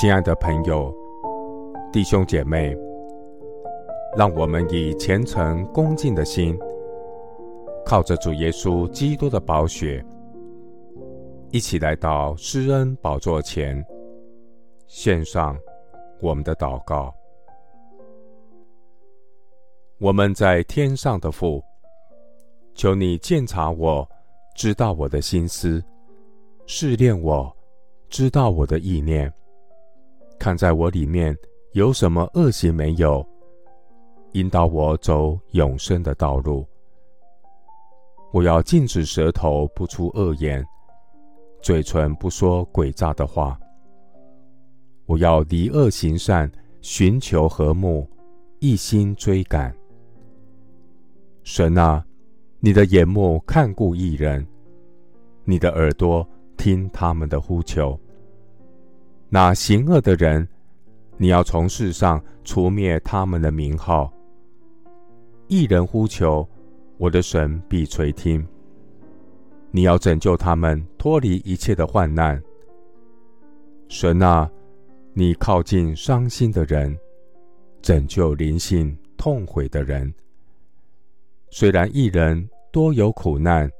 亲爱的朋友、弟兄姐妹，让我们以虔诚恭敬的心，靠着主耶稣基督的宝血，一起来到施恩宝座前，献上我们的祷告。我们在天上的父，求你鉴察我，知道我的心思，试炼我，知道我的意念。看在我里面有什么恶行没有，引导我走永生的道路。我要禁止舌头不出恶言，嘴唇不说诡诈的话。我要离恶行善，寻求和睦，一心追赶。神啊，你的眼目看顾一人，你的耳朵听他们的呼求。那行恶的人，你要从世上除灭他们的名号。一人呼求，我的神必垂听。你要拯救他们脱离一切的患难。神啊，你靠近伤心的人，拯救灵性痛悔的人。虽然一人多有苦难，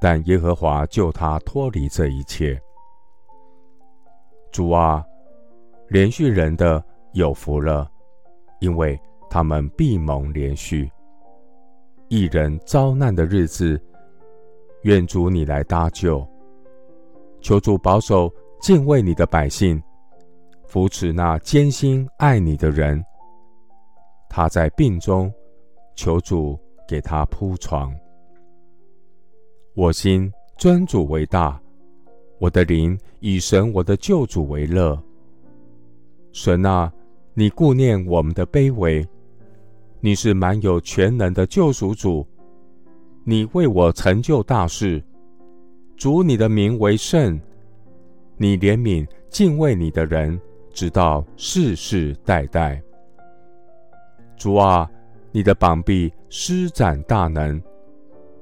但耶和华救他脱离这一切。主啊，怜恤人的有福了，因为他们必蒙怜恤。一人遭难的日子，愿主你来搭救。求主保守敬畏你的百姓，扶持那艰辛爱你的人。他在病中，求主给他铺床。我心尊主为大。我的灵以神我的救主为乐。神啊，你顾念我们的卑微，你是满有全能的救赎主，你为我成就大事。主你的名为圣，你怜悯敬畏你的人，直到世世代代。主啊，你的膀臂施展大能，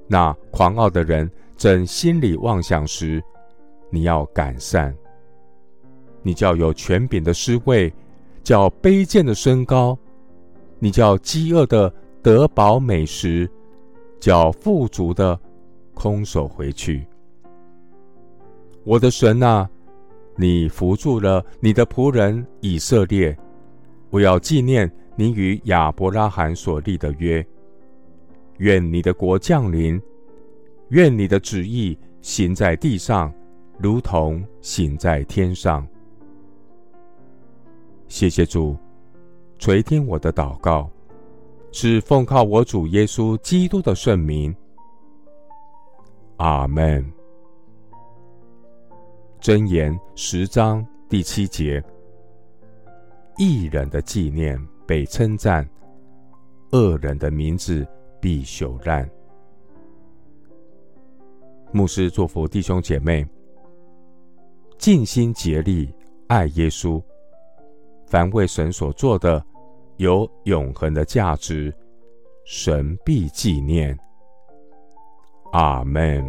那狂傲的人正心里妄想时。你要改善，你叫有权柄的失位，叫卑贱的升高，你叫饥饿的得饱美食，叫富足的空手回去。我的神啊，你扶助了你的仆人以色列，我要纪念你与亚伯拉罕所立的约。愿你的国降临，愿你的旨意行在地上。如同行在天上。谢谢主垂听我的祷告，是奉靠我主耶稣基督的圣名。阿门。箴言十章第七节：一人的纪念被称赞，恶人的名字必朽烂。牧师祝福弟兄姐妹。尽心竭力爱耶稣，凡为神所做的，有永恒的价值，神必纪念。阿门。